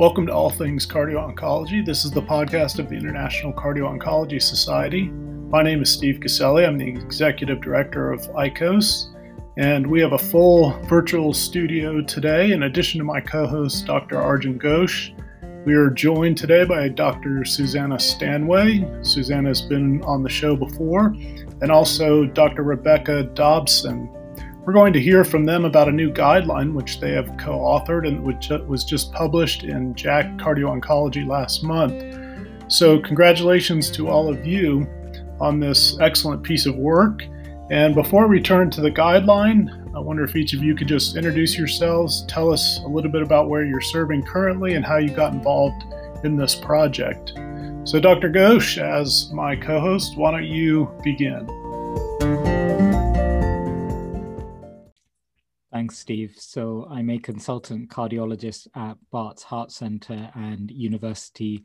Welcome to All Things Cardio Oncology. This is the podcast of the International Cardio Oncology Society. My name is Steve Caselli. I'm the executive director of ICOS, and we have a full virtual studio today. In addition to my co host, Dr. Arjun Ghosh, we are joined today by Dr. Susanna Stanway. Susanna has been on the show before, and also Dr. Rebecca Dobson. We're going to hear from them about a new guideline which they have co authored and which was just published in JACC Cardio Oncology last month. So, congratulations to all of you on this excellent piece of work. And before we turn to the guideline, I wonder if each of you could just introduce yourselves, tell us a little bit about where you're serving currently and how you got involved in this project. So, Dr. Ghosh, as my co host, why don't you begin? Thanks, Steve. So I'm a consultant cardiologist at Barts Heart Centre and University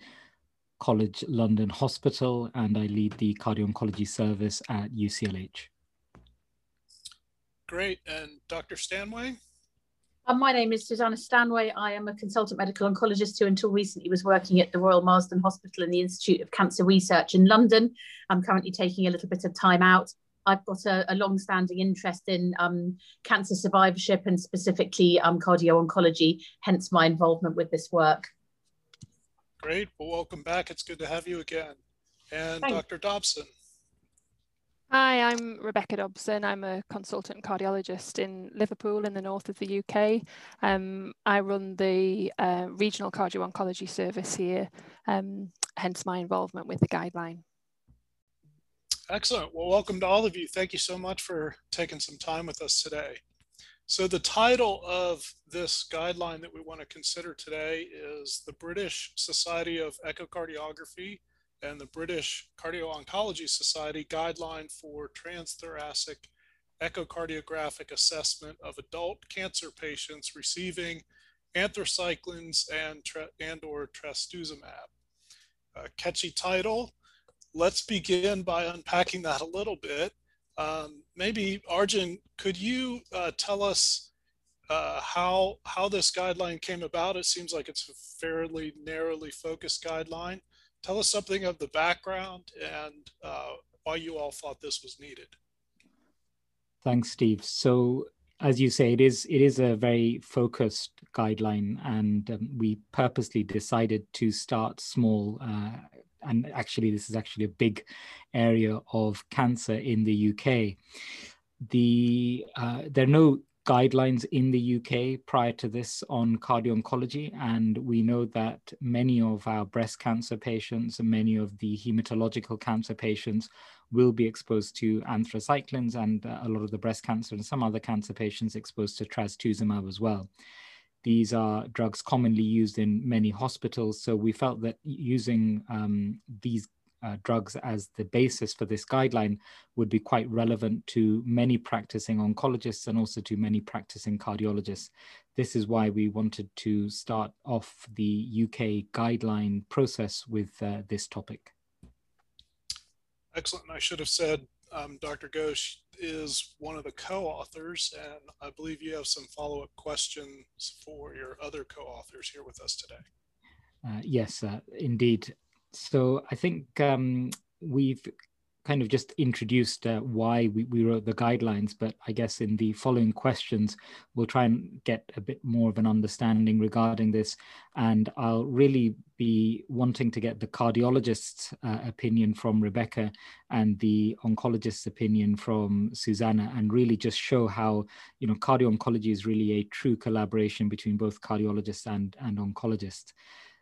College London Hospital, and I lead the cardio oncology service at UCLH. Great. And Dr. Stanway? Uh, my name is Susanna Stanway. I am a consultant medical oncologist who, until recently, was working at the Royal Marsden Hospital and the Institute of Cancer Research in London. I'm currently taking a little bit of time out I've got a, a long-standing interest in um, cancer survivorship and specifically um, cardio-oncology, hence my involvement with this work. Great. Well, welcome back. It's good to have you again. And Thanks. Dr. Dobson. Hi, I'm Rebecca Dobson. I'm a consultant cardiologist in Liverpool in the north of the UK. Um, I run the uh, regional cardio oncology service here, um, hence my involvement with the guideline. Excellent. Well, welcome to all of you. Thank you so much for taking some time with us today. So the title of this guideline that we want to consider today is the British Society of Echocardiography and the British Cardio-Oncology Society Guideline for Transthoracic Echocardiographic Assessment of Adult Cancer Patients Receiving Anthracyclines and, and or Trastuzumab. A catchy title, let's begin by unpacking that a little bit. Um, maybe Arjun, could you uh, tell us uh, how how this guideline came about? It seems like it's a fairly narrowly focused guideline. Tell us something of the background and uh, why you all thought this was needed. Thanks, Steve. So as you say, it is it is a very focused guideline, and um, we purposely decided to start small uh, and actually this is actually a big area of cancer in the UK. The uh, there are no guidelines in the UK prior to this on cardio oncology, and we know that many of our breast cancer patients and many of the hematological cancer patients will be exposed to anthracyclines, and uh, a lot of the breast cancer and some other cancer patients exposed to trastuzumab as well. These are drugs commonly used in many hospitals. So we felt that using um, these uh, drugs as the basis for this guideline would be quite relevant to many practicing oncologists and also to many practicing cardiologists. This is why we wanted to start off the UK guideline process with uh, this topic. Excellent. I should have said, um, Dr. Ghosh, is one of the co-authors, and I believe you have some follow-up questions for your other co-authors here with us today. Uh, yes, uh, indeed. So I think um, we've kind of just introduced uh, why we, we wrote the guidelines, but I guess in the following questions, we'll try and get a bit more of an understanding regarding this. And I'll really be wanting to get the cardiologist's uh, opinion from Rebecca and the oncologist's opinion from Susanna, and really just show how, you know, cardio oncology is really a true collaboration between both cardiologists and, and oncologists.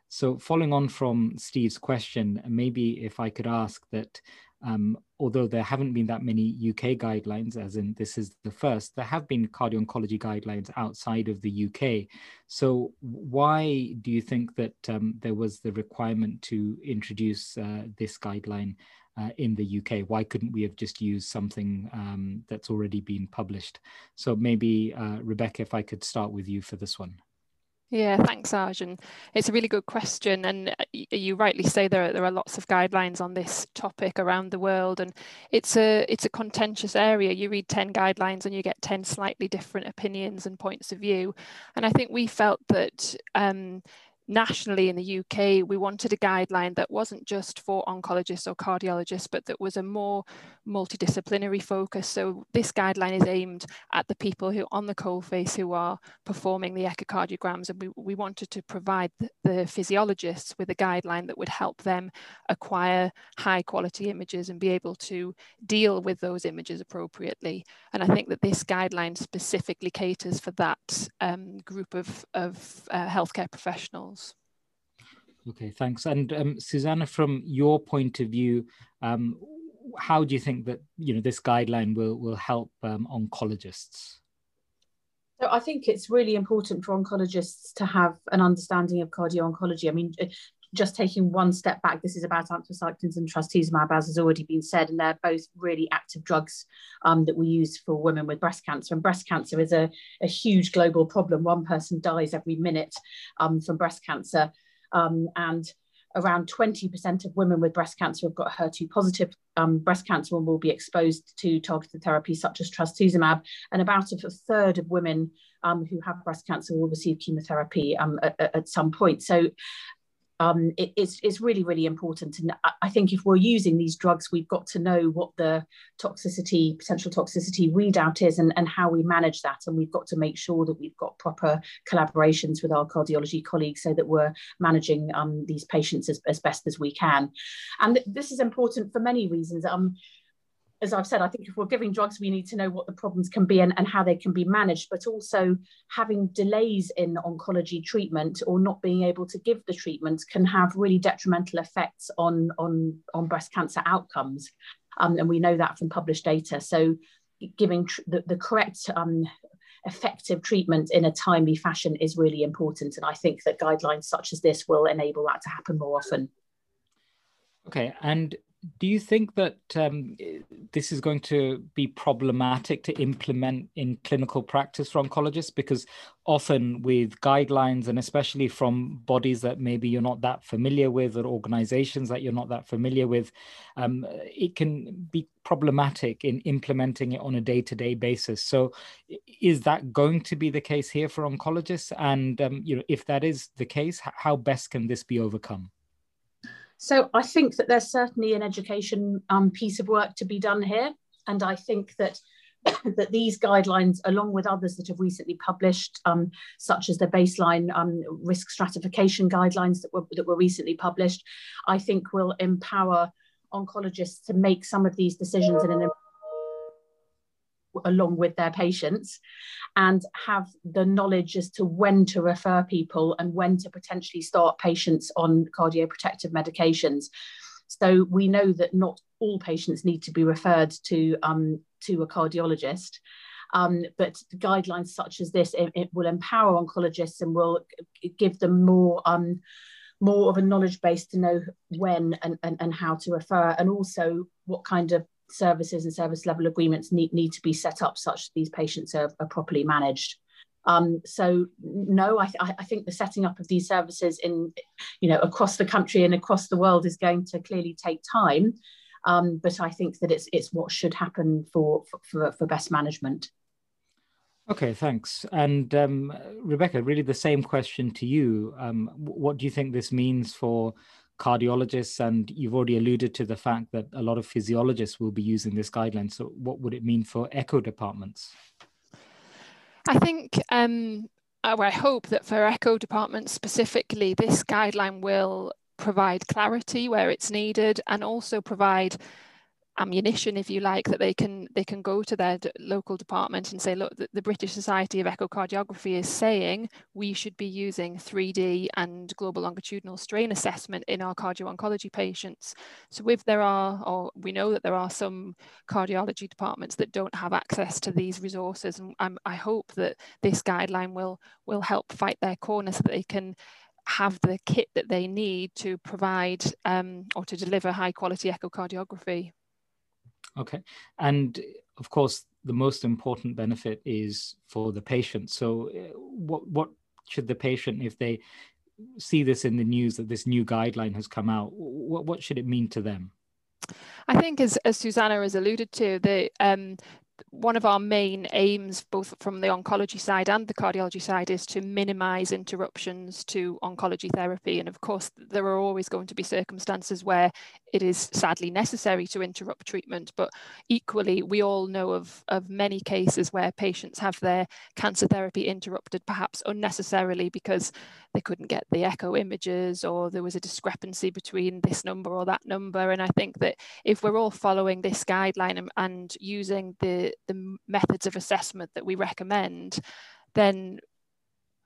So following on from Steve's question, maybe if I could ask that um, although there haven't been that many UK guidelines, as in this is the first, there have been cardio oncology guidelines outside of the UK. So, why do you think that um, there was the requirement to introduce uh, this guideline uh, in the UK? Why couldn't we have just used something um, that's already been published? So, maybe, uh, Rebecca, if I could start with you for this one. Yeah, thanks, Arjun. It's a really good question, and uh, you rightly say there are, there are lots of guidelines on this topic around the world, and it's a it's a contentious area. You read ten guidelines and you get ten slightly different opinions and points of view, and I think we felt that um, nationally in the UK, we wanted a guideline that wasn't just for oncologists or cardiologists, but that was a more multidisciplinary focus. So this guideline is aimed at the people who on the coalface who are performing the echocardiograms. And we, we wanted to provide the, physiologists with a guideline that would help them acquire high quality images and be able to deal with those images appropriately. And I think that this guideline specifically caters for that um, group of, of uh, healthcare professionals. Okay, thanks. And um, Susanna, from your point of view, um, how do you think that you know this guideline will will help um, oncologists? So I think it's really important for oncologists to have an understanding of cardio-oncology. I mean, uh, just taking one step back, this is about anthracyclines and trastuzumab, as has already been said, and they're both really active drugs um, that we use for women with breast cancer. And breast cancer is a, a huge global problem. One person dies every minute um, from breast cancer. Um, and around 20% of women with breast cancer have got HER2 positive um, breast cancer and will be exposed to targeted therapy such as trastuzumab. And about a third of women um, who have breast cancer will receive chemotherapy um, at, at, some point. So um, it, it's, it's really, really important. And I think if we're using these drugs, we've got to know what the toxicity, potential toxicity readout is and, and how we manage that. And we've got to make sure that we've got proper collaborations with our cardiology colleagues so that we're managing um, these patients as, as best as we can. And this is important for many reasons. Um, as I've said, I think if we're giving drugs, we need to know what the problems can be and, and how they can be managed, but also having delays in oncology treatment or not being able to give the treatment can have really detrimental effects on, on, on breast cancer outcomes. Um, and we know that from published data. So giving the, the correct um, effective treatment in a timely fashion is really important. And I think that guidelines such as this will enable that to happen more often. Okay, and do you think that um, this is going to be problematic to implement in clinical practice for oncologists? Because often with guidelines, and especially from bodies that maybe you're not that familiar with, or organizations that you're not that familiar with, um, it can be problematic in implementing it on a day to day basis. So, is that going to be the case here for oncologists? And um, you know, if that is the case, how best can this be overcome? So I think that there's certainly an education um, piece of work to be done here. And I think that that these guidelines, along with others that have recently published, um, such as the baseline um, risk stratification guidelines that were, that were recently published, I think will empower oncologists to make some of these decisions in an along with their patients and have the knowledge as to when to refer people and when to potentially start patients on cardioprotective medications. So we know that not all patients need to be referred to, um, to a cardiologist. Um, but guidelines such as this, it, it, will empower oncologists and will give them more um, more of a knowledge base to know when and, and, and how to refer and also what kind of services and service level agreements need, need to be set up such that these patients are, are properly managed. Um, so no, I, th- I, think the setting up of these services in, you know, across the country and across the world is going to clearly take time. Um, but I think that it's it's what should happen for for, for best management. Okay, thanks. And um, Rebecca, really the same question to you. Um, what do you think this means for cardiologists, and you've already alluded to the fact that a lot of physiologists will be using this guideline. So, what would it mean for echo departments? I think, um, uh, I hope that for echo departments specifically, this guideline will provide clarity where it's needed and also provide ammunition if you like that they can they can go to their local department and say look the, the, british society of echocardiography is saying we should be using 3d and global longitudinal strain assessment in our cardio-oncology patients. So if there are or we know that there are some cardiology departments that don't have access to these resources and I'm, i hope that this guideline will will help fight their corner so that they can have the kit that they need to provide um, or to deliver high quality echocardiography Okay. And of course, the most important benefit is for the patient. So, uh, what what should the patient, if they see this in the news that this new guideline has come out, what what should it mean to them? I think, as as Susanna has alluded to, the um, one of our main aims, both from the oncology side and the cardiology side, is to minimize interruptions to oncology therapy. And of course, there are always going to be circumstances where it is sadly necessary to interrupt treatment. But equally, we all know of, of many cases where patients have their cancer therapy interrupted, perhaps unnecessarily because they couldn't get the echo images or there was a discrepancy between this number or that number. And I think that if we're all following this guideline and, and using the, methods of assessment that we recommend, then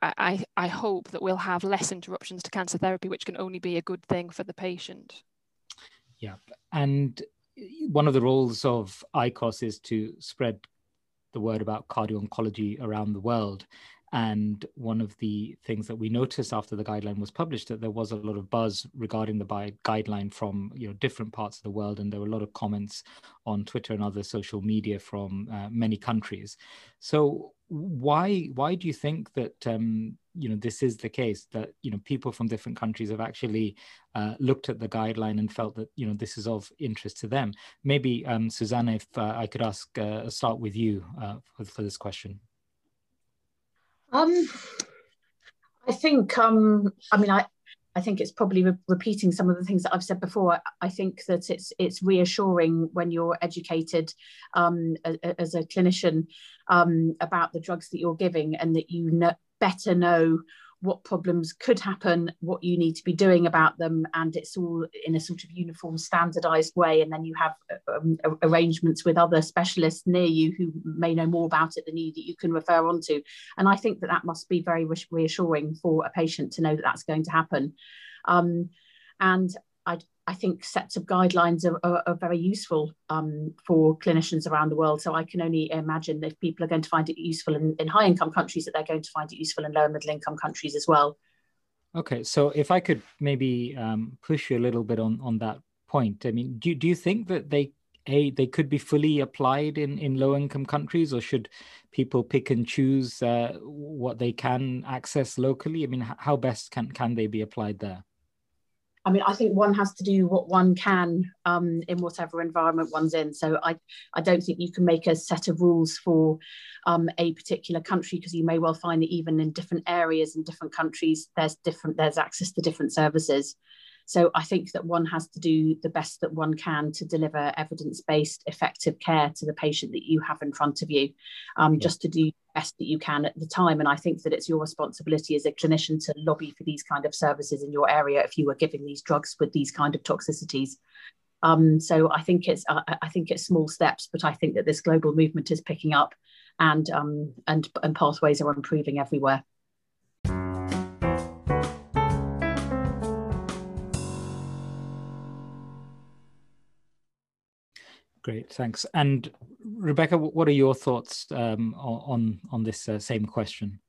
I, I hope that we'll have less interruptions to cancer therapy, which can only be a good thing for the patient. Yeah. And one of the roles of ICOS is to spread the word about cardio oncology around the world. And one of the things that we noticed after the guideline was published that there was a lot of buzz regarding the guideline from you know different parts of the world, and there were a lot of comments on Twitter and other social media from uh, many countries. So why why do you think that um, you know this is the case that you know people from different countries have actually uh, looked at the guideline and felt that you know this is of interest to them? Maybe um, Susanna, if uh, I could ask uh, start with you uh, for, for this question. Um, I think, um, I mean, I, I think it's probably re- repeating some of the things that I've said before. I think that it's it's reassuring when you're educated um, as a clinician um, about the drugs that you're giving, and that you know, better know what problems could happen, what you need to be doing about them, and it's all in a sort of uniform, standardized way. And then you have um, arrangements with other specialists near you who may know more about it than you that you can refer on to. And I think that that must be very reassuring for a patient to know that that's going to happen. Um, and I, I think sets of guidelines are, are, are very useful um, for clinicians around the world. So I can only imagine that people are going to find it useful in, in high income countries, that they're going to find it useful in lower middle income countries as well. Okay, so if I could maybe um, push you a little bit on on that point, I mean, do do you think that they a they could be fully applied in in low income countries, or should people pick and choose uh, what they can access locally? I mean, how best can can they be applied there? I mean, I think one has to do what one can um, in whatever environment one's in. So I, I don't think you can make a set of rules for um, a particular country because you may well find that even in different areas in different countries, there's different there's access to different services. So I think that one has to do the best that one can to deliver evidence based, effective care to the patient that you have in front of you, um, yeah. just to do the best that you can at the time. And I think that it's your responsibility as a clinician to lobby for these kind of services in your area if you are giving these drugs with these kind of toxicities. Um, so I think it's uh, I think it's small steps, but I think that this global movement is picking up, and um, and and pathways are improving everywhere. Great, thanks. And Rebecca, what are your thoughts um, on on this uh, same question?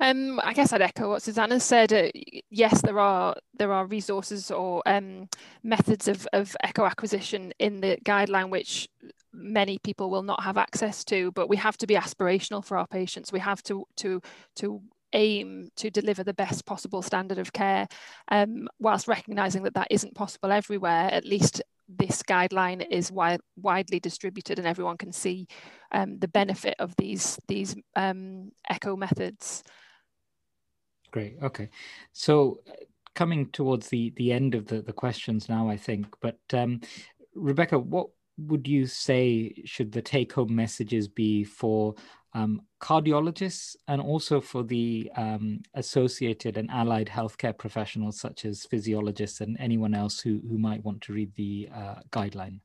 Um, I guess I'd echo what Susanna said. Uh, yes, there are there are resources or um, methods of, of echo acquisition in the guideline which many people will not have access to, but we have to be aspirational for our patients. We have to to to aim to deliver the best possible standard of care, um, whilst recognizing that that isn't possible everywhere. At least this guideline is wi- widely distributed and everyone can see um, the benefit of these these um, echo methods. Great. Okay. So coming towards the the end of the the questions now, I think. But um, Rebecca, what would you say should the take home messages be for um, cardiologists and also for the um, associated and allied healthcare professionals such as physiologists and anyone else who, who might want to read the uh, guideline?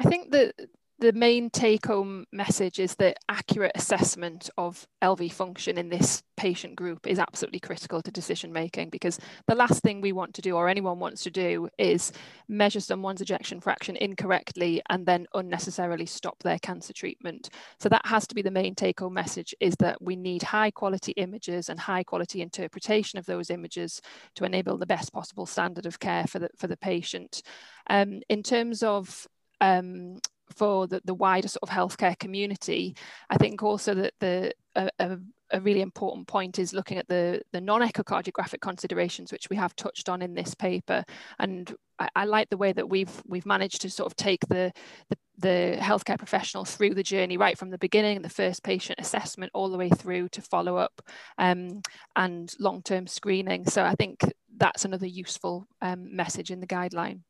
I think that the main take home message is that accurate assessment of LV function in this patient group is absolutely critical to decision making because the last thing we want to do or anyone wants to do is measure someone's ejection fraction incorrectly and then unnecessarily stop their cancer treatment. So that has to be the main take home message is that we need high quality images and high quality interpretation of those images to enable the best possible standard of care for the, for the patient. Um, in terms of um, for the, the wider sort of healthcare community. I think also that the a, a, a really important point is looking at the, the non-echocardiographic considerations, which we have touched on in this paper. And I, I, like the way that we've we've managed to sort of take the, the, the healthcare professional through the journey, right from the beginning, the first patient assessment, all the way through to follow up um, and long term screening. So I think that's another useful um, message in the guideline.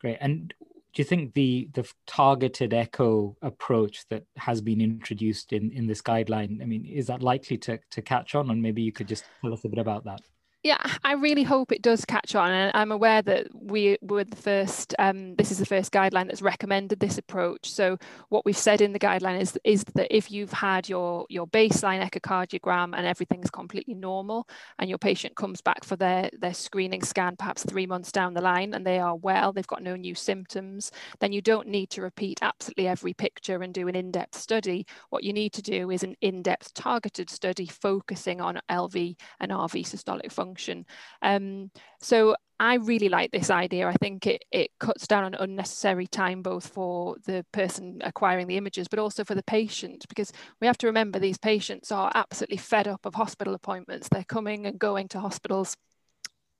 Great. And do you think the the targeted echo approach that has been introduced in in this guideline i mean is that likely to to catch on? And maybe you could just tell us a bit about that yeah, I really hope it does catch on. And I'm aware that we were the first, um, this is the first guideline that's recommended this approach. So what we've said in the guideline is, is that if you've had your, your baseline echocardiogram and everything's completely normal and your patient comes back for their, their screening scan, perhaps three months down the line, and they are well, they've got no new symptoms, then you don't need to repeat absolutely every picture and do an in-depth study. What you need to do is an in-depth targeted study focusing on LV and RV systolic function function. Um, so I really like this idea. I think it, it cuts down on unnecessary time, both for the person acquiring the images, but also for the patient, because we have to remember these patients are absolutely fed up of hospital appointments. They're coming and going to hospitals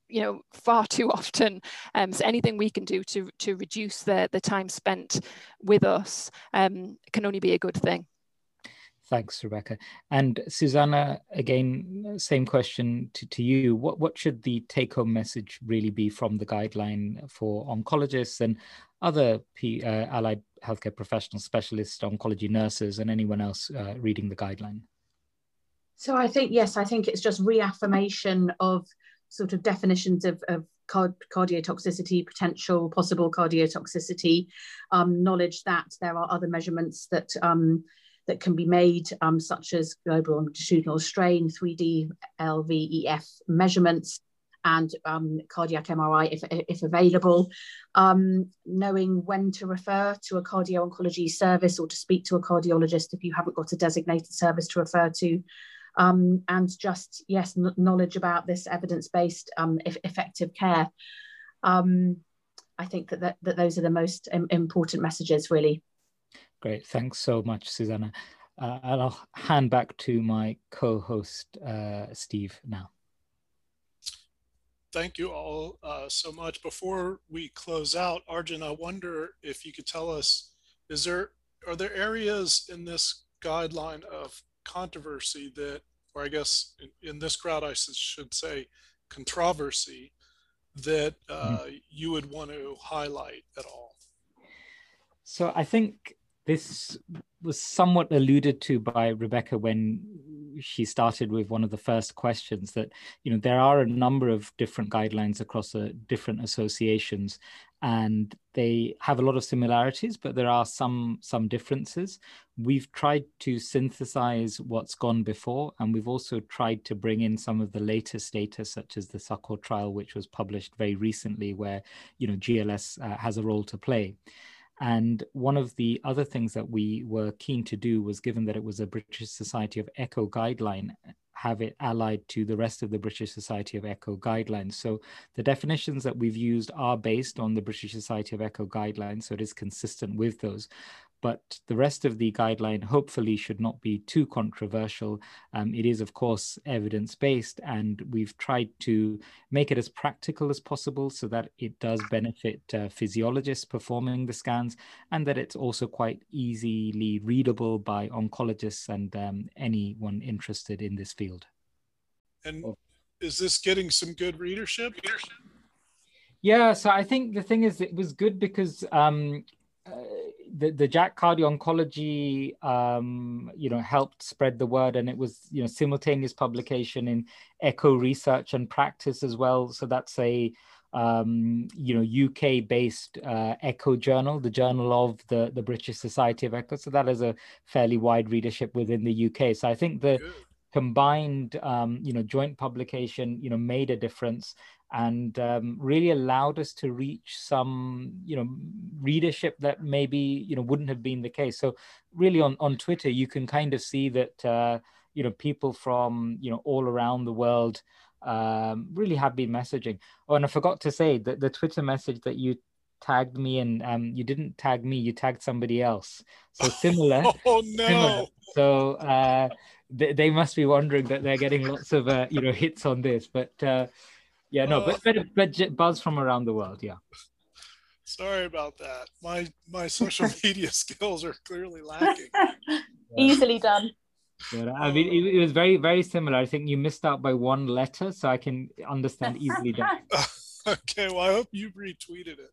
you know far too often um, so anything we can do to to reduce the the time spent with us um, can only be a good thing Thanks, Rebecca. And Susanna, again, same question to, to you. What, what should the take home message really be from the guideline for oncologists and other P, uh, allied healthcare professionals, specialists, oncology nurses, and anyone else uh, reading the guideline? So I think, yes, I think it's just reaffirmation of sort of definitions of, of card- cardiotoxicity, potential possible cardiotoxicity, um, knowledge that there are other measurements that um, that can be made, um, such as global longitudinal strain, 3D LVEF measurements, and um, cardiac MRI if, if available. Um, knowing when to refer to a cardio oncology service or to speak to a cardiologist if you haven't got a designated service to refer to. Um, and just, yes, knowledge about this evidence based um, effective care. Um, I think that, that, that those are the most important messages, really. Great. Thanks so much, Susanna. Uh, and I'll hand back to my co-host, uh, Steve, now. Thank you all uh, so much. Before we close out, Arjun, I wonder if you could tell us, is there are there areas in this guideline of controversy that, or I guess in, in this crowd I should say, controversy that uh, mm-hmm. you would want to highlight at all? So I think this was somewhat alluded to by Rebecca when she started with one of the first questions that you know there are a number of different guidelines across the different associations and they have a lot of similarities but there are some some differences. We've tried to synthesize what's gone before and we've also tried to bring in some of the latest data such as the SUCCOUR trial which was published very recently where you know gls uh, has a role to play and one of the other things that we were keen to do was given that it was a British Society of Echo guideline, have it allied to the rest of the British Society of Echo guidelines. So the definitions that we've used are based on the British Society of Echo guidelines, so it is consistent with those but the rest of the guideline hopefully should not be too controversial. Um, it is, of course, evidence based, and we've tried to make it as practical as possible so that it does benefit uh, physiologists performing the scans and that it's also quite easily readable by oncologists and um, anyone interested in this field. And is this getting some good readership? Yeah, so I think the thing is, it was good because um, uh, the, the JACC Cardio Oncology, um, you know, helped spread the word, and it was you know simultaneous publication in Echo Research and Practice as well. So that's a um, you know UK based uh, Echo journal, the journal of the the British Society of Echo. So that is a fairly wide readership within the UK. So I think the Good. combined um, you know joint publication you know made a difference and um, really allowed us to reach some you know readership that maybe you know wouldn't have been the case. So really on on twitter you can kind of see that uh, you know people from you know all around the world um, really have been messaging. Oh and i forgot to say that the twitter message that you tagged me and um, you didn't tag me you tagged somebody else. So similar oh no. similar. so uh, they, they must be wondering that they're getting lots of uh, you know hits on this. But uh, yeah, no, but, but, but buzz from around the world, yeah. Sorry about that. My my social media skills are clearly lacking. Easily done. Yeah, I mean, it, it, was very, very similar. I think you missed out by one letter, so I can understand easily that. okay, well, I hope you retweeted it.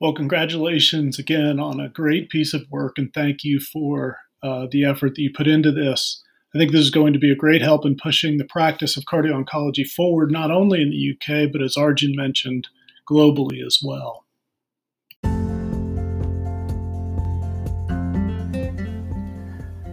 Well, congratulations again on a great piece of work, and thank you for uh, the effort that you put into this. I think this is going to be a great help in pushing the practice of cardio oncology forward, not only in the UK, but as Arjun mentioned, globally as well.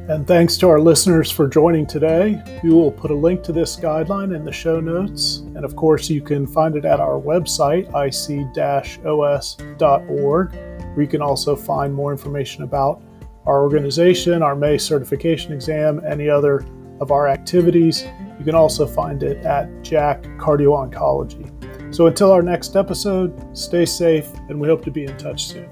And thanks to our listeners for joining today. We will put a link to this guideline in the show notes. And of course, you can find it at our website, ic os.org, where you can also find more information about our organization, our May certification exam, any other of our activities. You can also find it at JACC Cardio Oncology. So until our next episode, stay safe, and we hope to be in touch soon.